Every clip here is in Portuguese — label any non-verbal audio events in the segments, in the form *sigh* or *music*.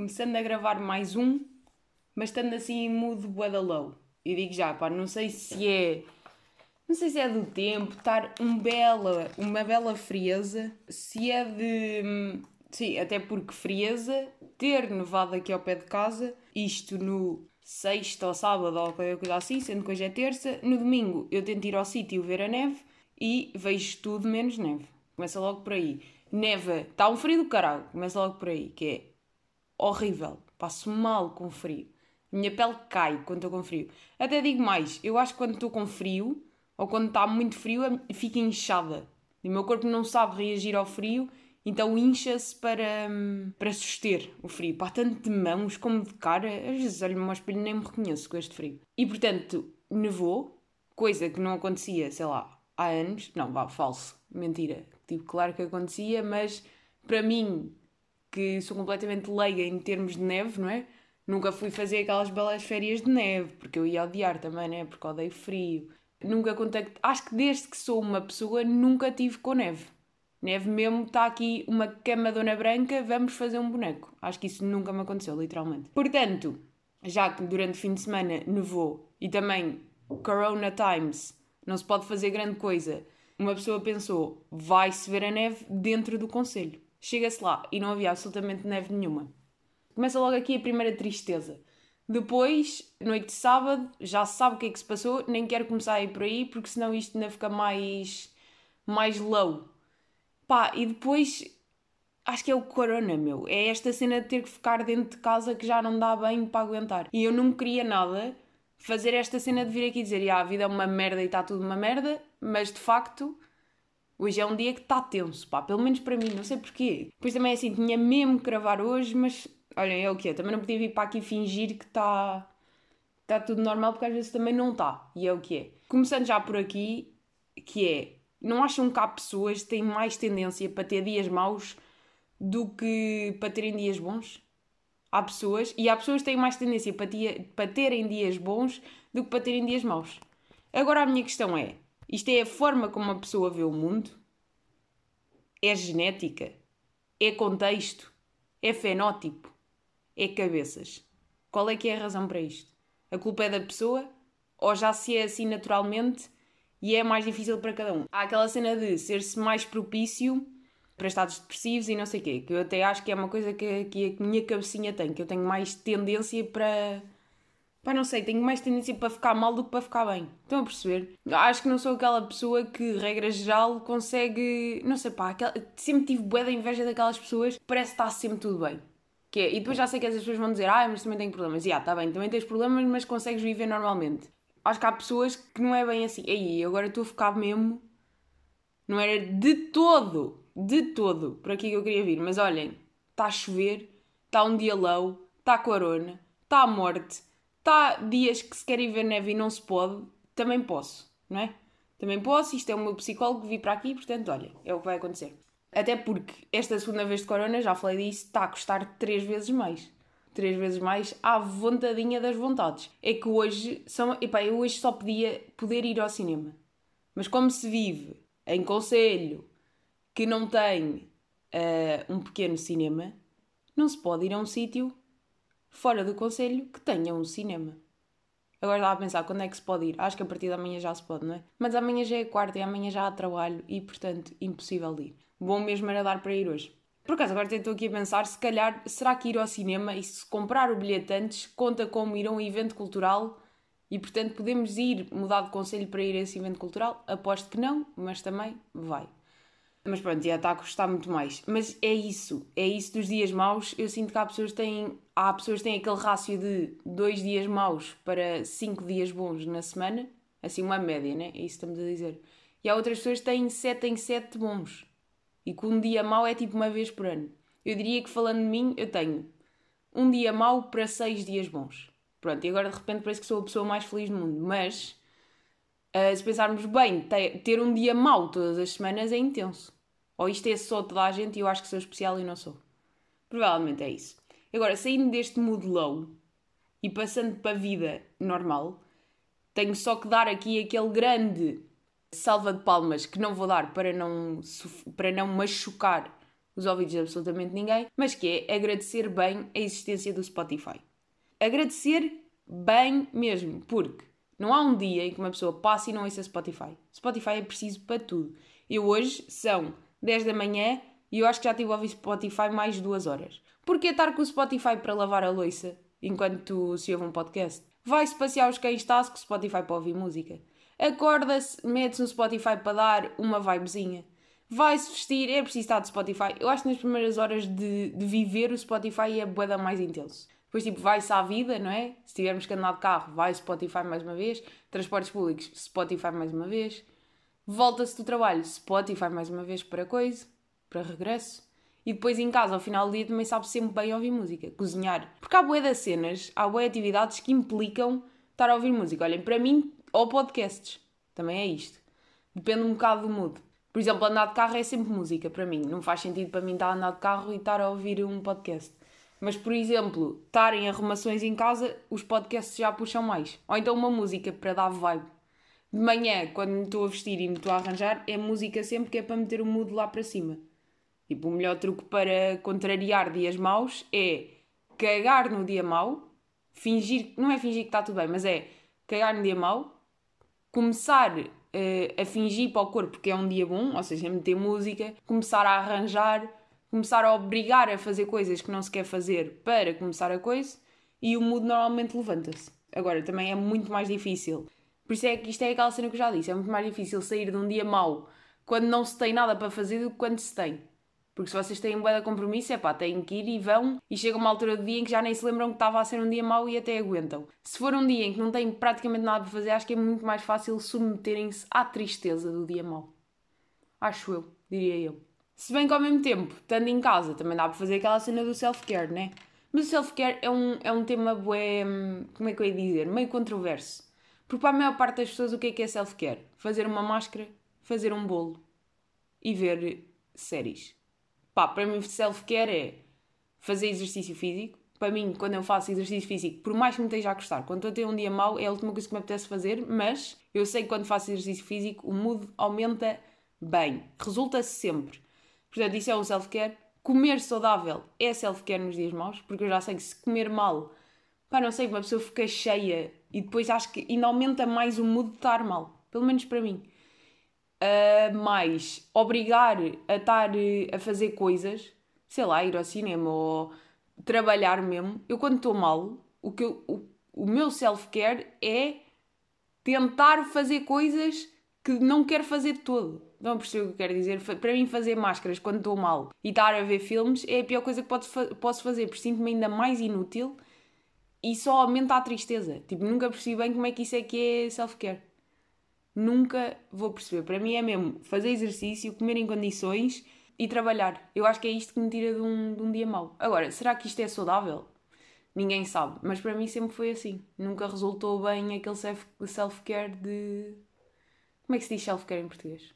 começando a gravar mais um, mas estando assim em mood low. E digo já, pá, não sei se é. Não sei se é do tempo, estar um bela, uma bela frieza, se é de. Sim, até porque frieza, ter nevado aqui ao pé de casa, isto no sexta ou sábado ou qualquer coisa assim, sendo que hoje é terça. No domingo eu tento ir ao sítio ver a neve e vejo tudo menos neve. Começa logo por aí. Neva, está um frio do caralho, começa logo por aí, que é horrível. Passo mal com frio. Minha pele cai quando estou com frio. Até digo mais, eu acho que quando estou com frio, ou quando está muito frio, fica inchada. O meu corpo não sabe reagir ao frio, então incha-se para, para suster o frio. Pá, tanto de mãos como de cara, às vezes olho-me ao espelho e nem me reconheço com este frio. E portanto, nevou, coisa que não acontecia, sei lá, há anos. Não, vá, falso, mentira. Tipo, claro que acontecia, mas para mim, que sou completamente leiga em termos de neve, não é? Nunca fui fazer aquelas belas férias de neve, porque eu ia odiar também, né? Porque odeio frio. Nunca contacto. Acho que desde que sou uma pessoa, nunca tive com neve. Neve mesmo, está aqui uma cama Dona Branca, vamos fazer um boneco. Acho que isso nunca me aconteceu, literalmente. Portanto, já que durante o fim de semana nevou e também Corona Times, não se pode fazer grande coisa, uma pessoa pensou, vai-se ver a neve dentro do conselho. Chega-se lá e não havia absolutamente neve nenhuma. Começa logo aqui a primeira tristeza. Depois, noite de sábado, já se sabe o que é que se passou, nem quero começar a ir por aí, porque senão isto ainda fica mais, mais low. Pá, e depois acho que é o corona, meu. É esta cena de ter que ficar dentro de casa que já não dá bem para aguentar. E eu não queria nada fazer esta cena de vir aqui dizer ah, a vida é uma merda e está tudo uma merda, mas de facto hoje é um dia que está tenso, pá, pelo menos para mim, não sei porquê. Depois também é assim, tinha mesmo que gravar hoje, mas olhem, é o que é. Também não podia vir para aqui fingir que está está tudo normal, porque às vezes também não está, e é o que é. Começando já por aqui, que é não acham que há pessoas que têm mais tendência para ter dias maus do que para terem dias bons? Há pessoas, e há pessoas que têm mais tendência para, tia, para terem dias bons do que para terem dias maus. Agora a minha questão é: isto é a forma como a pessoa vê o mundo? É genética? É contexto? É fenótipo? É cabeças? Qual é que é a razão para isto? A culpa é da pessoa? Ou já se é assim naturalmente e é mais difícil para cada um. Há aquela cena de ser-se mais propício para estados depressivos e não sei o quê, que eu até acho que é uma coisa que, que a minha cabecinha tem, que eu tenho mais tendência para. Pá, não sei, tenho mais tendência para ficar mal do que para ficar bem. Estão a perceber? Acho que não sou aquela pessoa que, regra geral, consegue. Não sei, pá, aquela... sempre tive bué da inveja daquelas pessoas que parece que está sempre tudo bem. Que é, e depois já sei que essas pessoas vão dizer, ah, mas também tenho problemas. E ah, está bem, também tens problemas, mas consegues viver normalmente acho que há pessoas que não é bem assim. Aí, agora estou a ficar mesmo. Não era de todo, de todo, por aqui que eu queria vir. Mas olhem, está a chover, está um dia low, está a corona, está a morte, está dias que se querem ver neve e não se pode. Também posso, não é? Também posso, isto é o meu psicólogo vi para aqui, portanto, olha, é o que vai acontecer. Até porque esta segunda vez de corona, já falei disso, está a custar três vezes mais três vezes mais à vontadinha das vontades. É que hoje são. Epá, eu hoje só podia poder ir ao cinema. Mas como se vive em conselho que não tem uh, um pequeno cinema, não se pode ir a um sítio fora do conselho que tenha um cinema. Agora estava a pensar quando é que se pode ir. Acho que a partir da manhã já se pode, não é? Mas amanhã já é quarta e amanhã já há trabalho e, portanto, impossível de ir. Bom mesmo era dar para ir hoje. Por acaso, agora estou aqui a pensar, se calhar, será que ir ao cinema e se comprar o bilhete antes conta como ir a um evento cultural e, portanto, podemos ir mudar de conselho para ir a esse evento cultural? Aposto que não, mas também vai. Mas pronto, já está a custar muito mais. Mas é isso, é isso dos dias maus. Eu sinto que há pessoas que têm, há pessoas têm aquele rácio de dois dias maus para cinco dias bons na semana, assim uma média, né? É isso que estamos a dizer. E há outras pessoas que têm sete em sete bons. E que um dia mau é tipo uma vez por ano. Eu diria que falando de mim, eu tenho um dia mau para seis dias bons. Pronto, e agora de repente parece que sou a pessoa mais feliz do mundo. Mas, uh, se pensarmos bem, ter um dia mau todas as semanas é intenso. Ou isto é só toda a gente e eu acho que sou especial e não sou. Provavelmente é isso. Agora, saindo deste mood low e passando para a vida normal, tenho só que dar aqui aquele grande salva de palmas que não vou dar para não, para não machucar os ouvidos de absolutamente ninguém, mas que é agradecer bem a existência do Spotify. Agradecer bem mesmo, porque não há um dia em que uma pessoa passe e não ouça Spotify. Spotify é preciso para tudo. Eu hoje são 10 da manhã e eu acho que já tive a ouvir Spotify mais de duas horas. Porquê estar com o Spotify para lavar a louça enquanto se ouve um podcast? Vai-se passear os cães, está-se com o Spotify para ouvir música. Acorda-se, mete-se no Spotify para dar uma vibezinha. Vai-se vestir, é preciso estar de Spotify. Eu acho que nas primeiras horas de, de viver o Spotify é boeda mais intenso. Depois, tipo, vai-se à vida, não é? Se tivermos que andar de carro, vai Spotify mais uma vez. Transportes públicos, Spotify mais uma vez. Volta-se do trabalho, Spotify mais uma vez para coisa, para regresso. E depois em casa, ao final do dia, também sabe sempre bem ouvir música, cozinhar. Porque há boé das cenas, há boé atividades que implicam estar a ouvir música. Olhem, para mim, ou podcasts, também é isto. Depende um bocado do mood. Por exemplo, andar de carro é sempre música para mim. Não faz sentido para mim estar a andar de carro e estar a ouvir um podcast. Mas, por exemplo, estar em arrumações em casa, os podcasts já puxam mais. Ou então uma música para dar vibe de manhã, quando me estou a vestir e me estou a arranjar, é música sempre que é para meter o mood lá para cima. Tipo, o melhor truque para contrariar dias maus é cagar no dia mau, fingir, não é fingir que está tudo bem, mas é cagar no dia mau, começar uh, a fingir para o corpo que é um dia bom, ou seja, meter música, começar a arranjar, começar a obrigar a fazer coisas que não se quer fazer para começar a coisa, e o mood normalmente levanta-se. Agora, também é muito mais difícil por isso é que isto é aquela cena que eu já disse: é muito mais difícil sair de um dia mau quando não se tem nada para fazer do que quando se tem. Porque se vocês têm um de compromisso, é pá, têm que ir e vão, e chega uma altura do dia em que já nem se lembram que estava a ser um dia mau e até aguentam. Se for um dia em que não têm praticamente nada para fazer, acho que é muito mais fácil submeterem-se à tristeza do dia mau. Acho eu, diria eu. Se bem que ao mesmo tempo, estando em casa, também dá para fazer aquela cena do self-care, né? Mas o self-care é um, é um tema bué, hum, como é que eu ia dizer, meio controverso. Porque para a maior parte das pessoas o que é que é self-care? Fazer uma máscara, fazer um bolo e ver séries. Pá, para mim self-care é fazer exercício físico. Para mim, quando eu faço exercício físico, por mais que me esteja a gostar, quando estou a ter um dia mau, é a última coisa que me apetece fazer, mas eu sei que quando faço exercício físico, o mood aumenta bem. Resulta-se sempre. Portanto, isso é o self-care. Comer saudável é self-care nos dias maus, porque eu já sei que se comer mal, pá, não sei, uma pessoa fica cheia e depois acho que ainda aumenta mais o mood de estar mal. Pelo menos para mim. Uh, mais obrigar a estar a fazer coisas, sei lá, ir ao cinema ou trabalhar mesmo. Eu quando estou mal, o, que eu, o, o meu self-care é tentar fazer coisas que não quero fazer de todo. Não percebo o que eu quero dizer. Para mim, fazer máscaras quando estou mal e estar a ver filmes é a pior coisa que posso fazer, porque sinto-me ainda mais inútil e só aumenta a tristeza. Tipo, nunca percebi bem como é que isso é que é self-care. Nunca vou perceber. Para mim é mesmo fazer exercício, comer em condições e trabalhar. Eu acho que é isto que me tira de um, de um dia mau. Agora, será que isto é saudável? Ninguém sabe. Mas para mim sempre foi assim. Nunca resultou bem aquele self-care de. Como é que se diz self-care em português?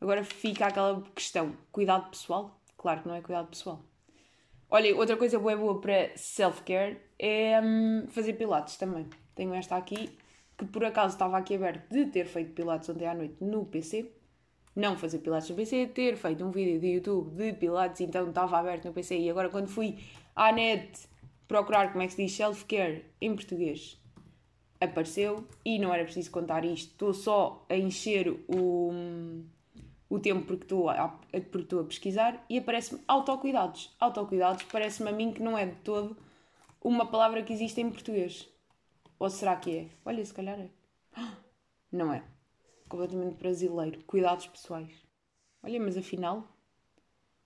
Agora fica aquela questão: cuidado pessoal? Claro que não é cuidado pessoal. Olha, outra coisa boa, boa para self-care é hum, fazer pilates também. Tenho esta aqui, que por acaso estava aqui aberto de ter feito pilates ontem à noite no PC. Não fazer pilates no PC, ter feito um vídeo de YouTube de pilates, então estava aberto no PC. E agora, quando fui à net procurar como é que se diz self-care em português, apareceu e não era preciso contar isto. Estou só a encher o hum, o tempo porque estou a, porque estou a pesquisar e aparece-me autocuidados. Autocuidados parece-me a mim que não é de todo uma palavra que existe em português. Ou será que é? Olha, se calhar é. *gasps* Não é. Completamente brasileiro. Cuidados pessoais. Olha, mas afinal,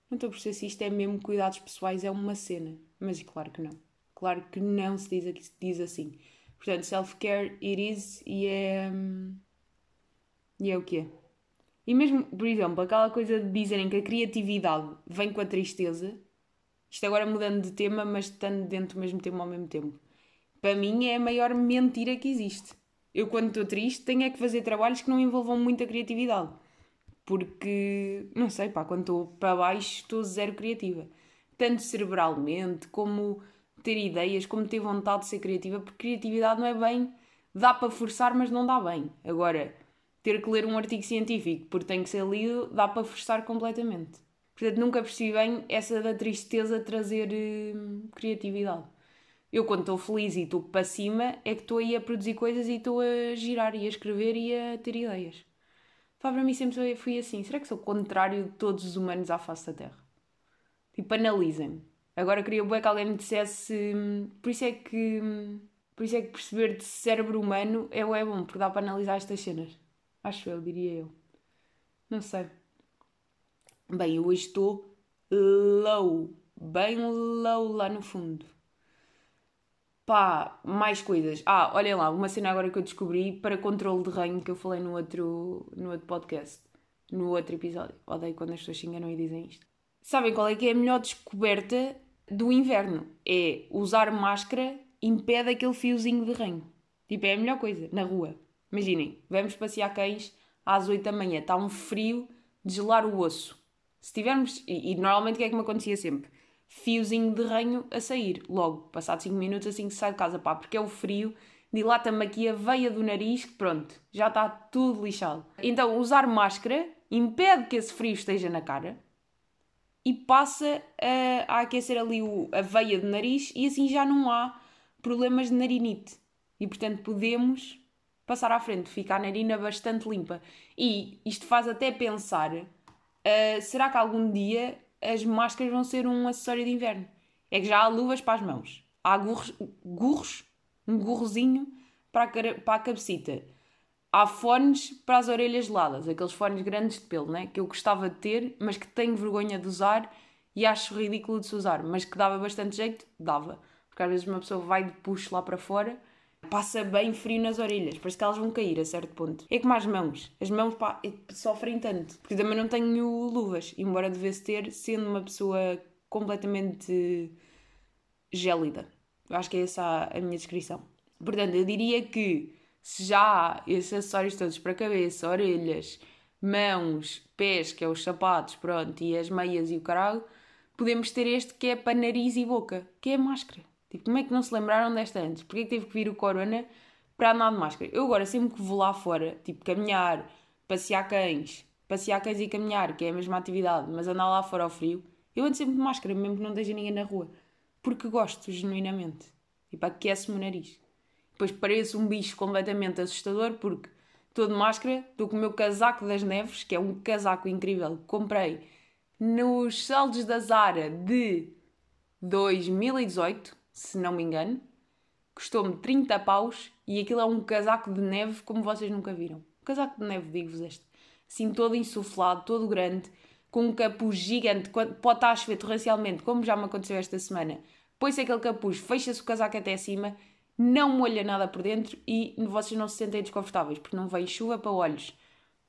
não estou a perceber se isto é mesmo cuidados pessoais, é uma cena. Mas claro que não. Claro que não se diz, aqui, se diz assim. Portanto, self-care it is e é. Hum, e é o que é. E mesmo, por exemplo, aquela coisa de dizerem que a criatividade vem com a tristeza, isto agora mudando de tema, mas estando dentro do mesmo tema ao mesmo tempo, para mim é a maior mentira que existe. Eu, quando estou triste, tenho é que fazer trabalhos que não envolvam muita criatividade. Porque, não sei, pá, quando estou para baixo, estou zero criativa. Tanto cerebralmente, como ter ideias, como ter vontade de ser criativa, porque criatividade não é bem. Dá para forçar, mas não dá bem. Agora, ter que ler um artigo científico porque tem que ser lido, dá para forçar completamente. Portanto, nunca percebi bem essa da tristeza trazer hum, criatividade. Eu, quando estou feliz e estou para cima, é que estou aí a produzir coisas e estou a girar e a escrever e a ter ideias. Pá, para mim sempre fui assim. Será que sou o contrário de todos os humanos à face da Terra? Tipo, analisem-me. Agora queria bem que alguém me dissesse. Hum, por isso é que. Hum, por isso é que perceber de cérebro humano é é bom, porque dá para analisar estas cenas. Acho eu, diria eu. Não sei. Bem, eu hoje estou low. Bem low lá no fundo. Pá, mais coisas. Ah, olhem lá, uma cena agora que eu descobri para controle de reino que eu falei no outro, no outro podcast, no outro episódio. Odeio quando as pessoas se enganam e dizem isto. Sabem qual é que é a melhor descoberta do inverno? É usar máscara impede aquele fiozinho de reino. Tipo, é a melhor coisa, na rua. Imaginem, vamos passear cães às 8 da manhã, está um frio de gelar o osso. Se tivermos, e, e, normalmente o que é que me acontecia sempre? Fiozinho de ranho a sair, logo, passado 5 minutos assim que sai de casa, pá, porque é o frio, dilata-me aqui a veia do nariz, pronto, já está tudo lixado. Então, usar máscara impede que esse frio esteja na cara e passa a, a aquecer ali o, a veia do nariz e assim já não há problemas de narinite. E portanto podemos passar à frente, ficar a narina bastante limpa. E isto faz até pensar: uh, será que algum dia as máscaras vão ser um acessório de inverno? É que já há luvas para as mãos, há gorros um gorrozinho para a, para a cabecita. Há fones para as orelhas geladas, aqueles fones grandes de pelo, né? que eu gostava de ter, mas que tenho vergonha de usar e acho ridículo de se usar, mas que dava bastante jeito, dava. Porque às vezes uma pessoa vai de puxo lá para fora, passa bem frio nas orelhas, parece que elas vão cair a certo ponto. É como as mãos, as mãos pá, sofrem tanto, porque também não tenho luvas, embora devesse ter, sendo uma pessoa completamente gélida. Eu acho que é essa a minha descrição. Portanto, eu diria que se já há esses acessórios todos para cabeça, orelhas, mãos, pés, que é os sapatos, pronto, e as meias e o caralho, podemos ter este que é para nariz e boca, que é a máscara. Tipo, como é que não se lembraram desta antes? Porquê que teve que vir o corona para andar de máscara? Eu agora sempre que vou lá fora, tipo, caminhar, passear cães, passear cães e caminhar, que é a mesma atividade, mas andar lá fora ao frio, eu ando sempre de máscara, mesmo que não esteja ninguém na rua. Porque gosto, genuinamente. Tipo, aquece-me o nariz. Depois pareço um bicho completamente assustador, porque estou de máscara, estou com o meu casaco das neves, que é um casaco incrível que comprei nos saldos da Zara de 2018 se não me engano. Custou-me 30 paus e aquilo é um casaco de neve como vocês nunca viram. Um casaco de neve, digo-vos este. Assim, todo insuflado, todo grande, com um capuz gigante, pode estar a chover torrencialmente, como já me aconteceu esta semana. Põe-se aquele capuz, fecha-se o casaco até cima, não molha nada por dentro e vocês não se sentem desconfortáveis, porque não vem chuva para olhos,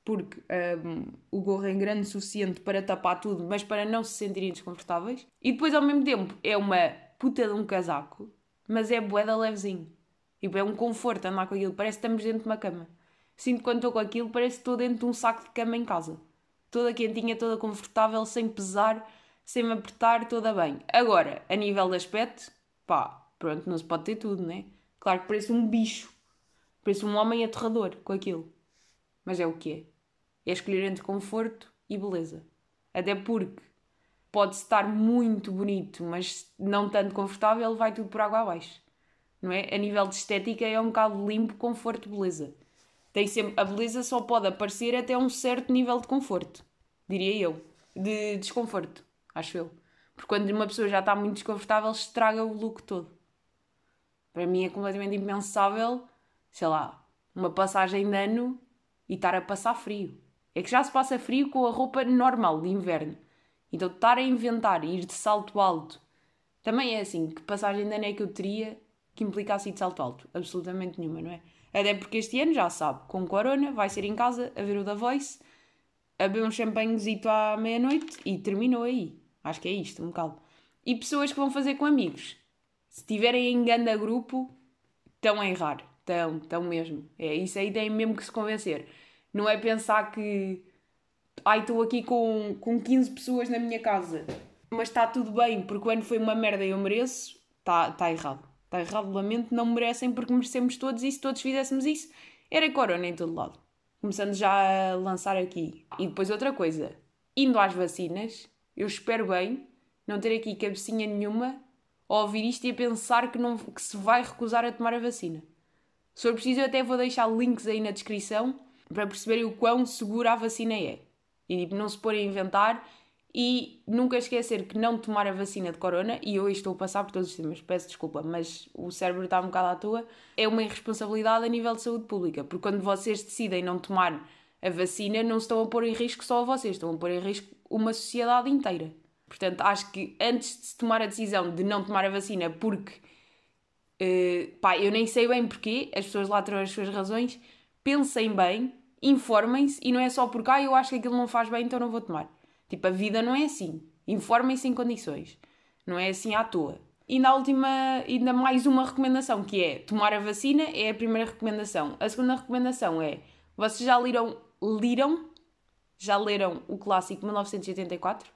porque um, o gorro é grande o suficiente para tapar tudo, mas para não se sentirem desconfortáveis. E depois, ao mesmo tempo, é uma puta de um casaco, mas é boeda levezinho. Tipo, é um conforto andar com aquilo, parece que estamos dentro de uma cama. Sinto quando estou com aquilo, parece que estou dentro de um saco de cama em casa. Toda quentinha, toda confortável, sem pesar, sem me apertar, toda bem. Agora, a nível de aspecto, pá, pronto, não se pode ter tudo, né? Claro que parece um bicho. Parece um homem aterrador com aquilo. Mas é o que é. É escolher entre conforto e beleza. Até porque pode estar muito bonito, mas não tanto confortável, vai tudo por água abaixo. Não é? A nível de estética é um bocado limpo, conforto, beleza. Tem sempre, a beleza só pode aparecer até um certo nível de conforto, diria eu. De desconforto, acho eu. Porque quando uma pessoa já está muito desconfortável, estraga o look todo. Para mim é completamente impensável, sei lá, uma passagem de ano e estar a passar frio. É que já se passa frio com a roupa normal de inverno. Então, estar a inventar ir de salto alto também é assim. Que passagem de ano é que eu teria que implicasse ir de salto alto? Absolutamente nenhuma, não é? Até porque este ano já sabe, com corona, vai ser em casa a ver o da Voice, a beber um champanhezito à meia-noite e terminou aí. Acho que é isto, um bocado. E pessoas que vão fazer com amigos. Se tiverem em ganda grupo, estão a errar. Estão, estão mesmo. É isso aí tem mesmo que se convencer. Não é pensar que ai, estou aqui com, com 15 pessoas na minha casa, mas está tudo bem, porque o ano foi uma merda e eu mereço, está tá errado. Está errado, lamento, não merecem porque merecemos todos e se todos fizéssemos isso, era corona em todo lado. Começando já a lançar aqui. E depois outra coisa, indo às vacinas, eu espero bem, não ter aqui cabecinha nenhuma a ouvir isto e a pensar que, não, que se vai recusar a tomar a vacina. Se for preciso, eu até vou deixar links aí na descrição para perceberem o quão segura a vacina é. E tipo, não se pôr a inventar e nunca esquecer que não tomar a vacina de corona, e eu estou a passar por todos os temas, peço desculpa, mas o cérebro está um bocado à toa, é uma irresponsabilidade a nível de saúde pública, porque quando vocês decidem não tomar a vacina, não estão a pôr em risco só a vocês, estão a pôr em risco uma sociedade inteira. Portanto, acho que antes de se tomar a decisão de não tomar a vacina, porque uh, pá, eu nem sei bem porquê, as pessoas lá terão as suas razões, pensem bem, informem-se e não é só porque ah, eu acho que aquilo não faz bem, então não vou tomar. Tipo, a vida não é assim. Informem-se em condições. Não é assim à toa. E na última, ainda mais uma recomendação, que é tomar a vacina, é a primeira recomendação. A segunda recomendação é, vocês já leram, leram, já leram o clássico 1984?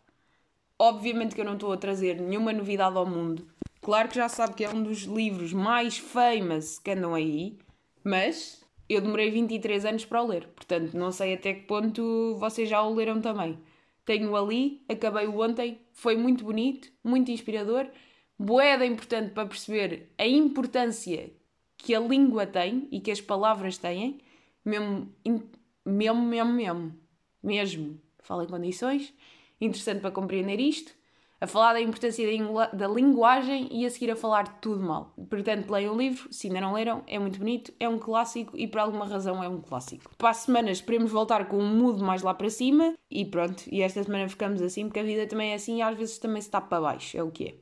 Obviamente que eu não estou a trazer nenhuma novidade ao mundo. Claro que já sabe que é um dos livros mais famous que andam aí, mas eu demorei 23 anos para o ler. Portanto, não sei até que ponto vocês já o leram também. Tenho ali, acabei-o ontem, foi muito bonito, muito inspirador, boeda importante para perceber a importância que a língua tem e que as palavras têm, mesmo, mesmo, mesmo, mesmo, mesmo. Fala em condições, interessante para compreender isto a falar da importância da linguagem e a seguir a falar tudo mal. Portanto, leiam o livro, se ainda não leram, é muito bonito, é um clássico e por alguma razão é um clássico. Para a semana esperemos voltar com um mood mais lá para cima e pronto, e esta semana ficamos assim porque a vida também é assim e às vezes também se está para baixo, é o que é.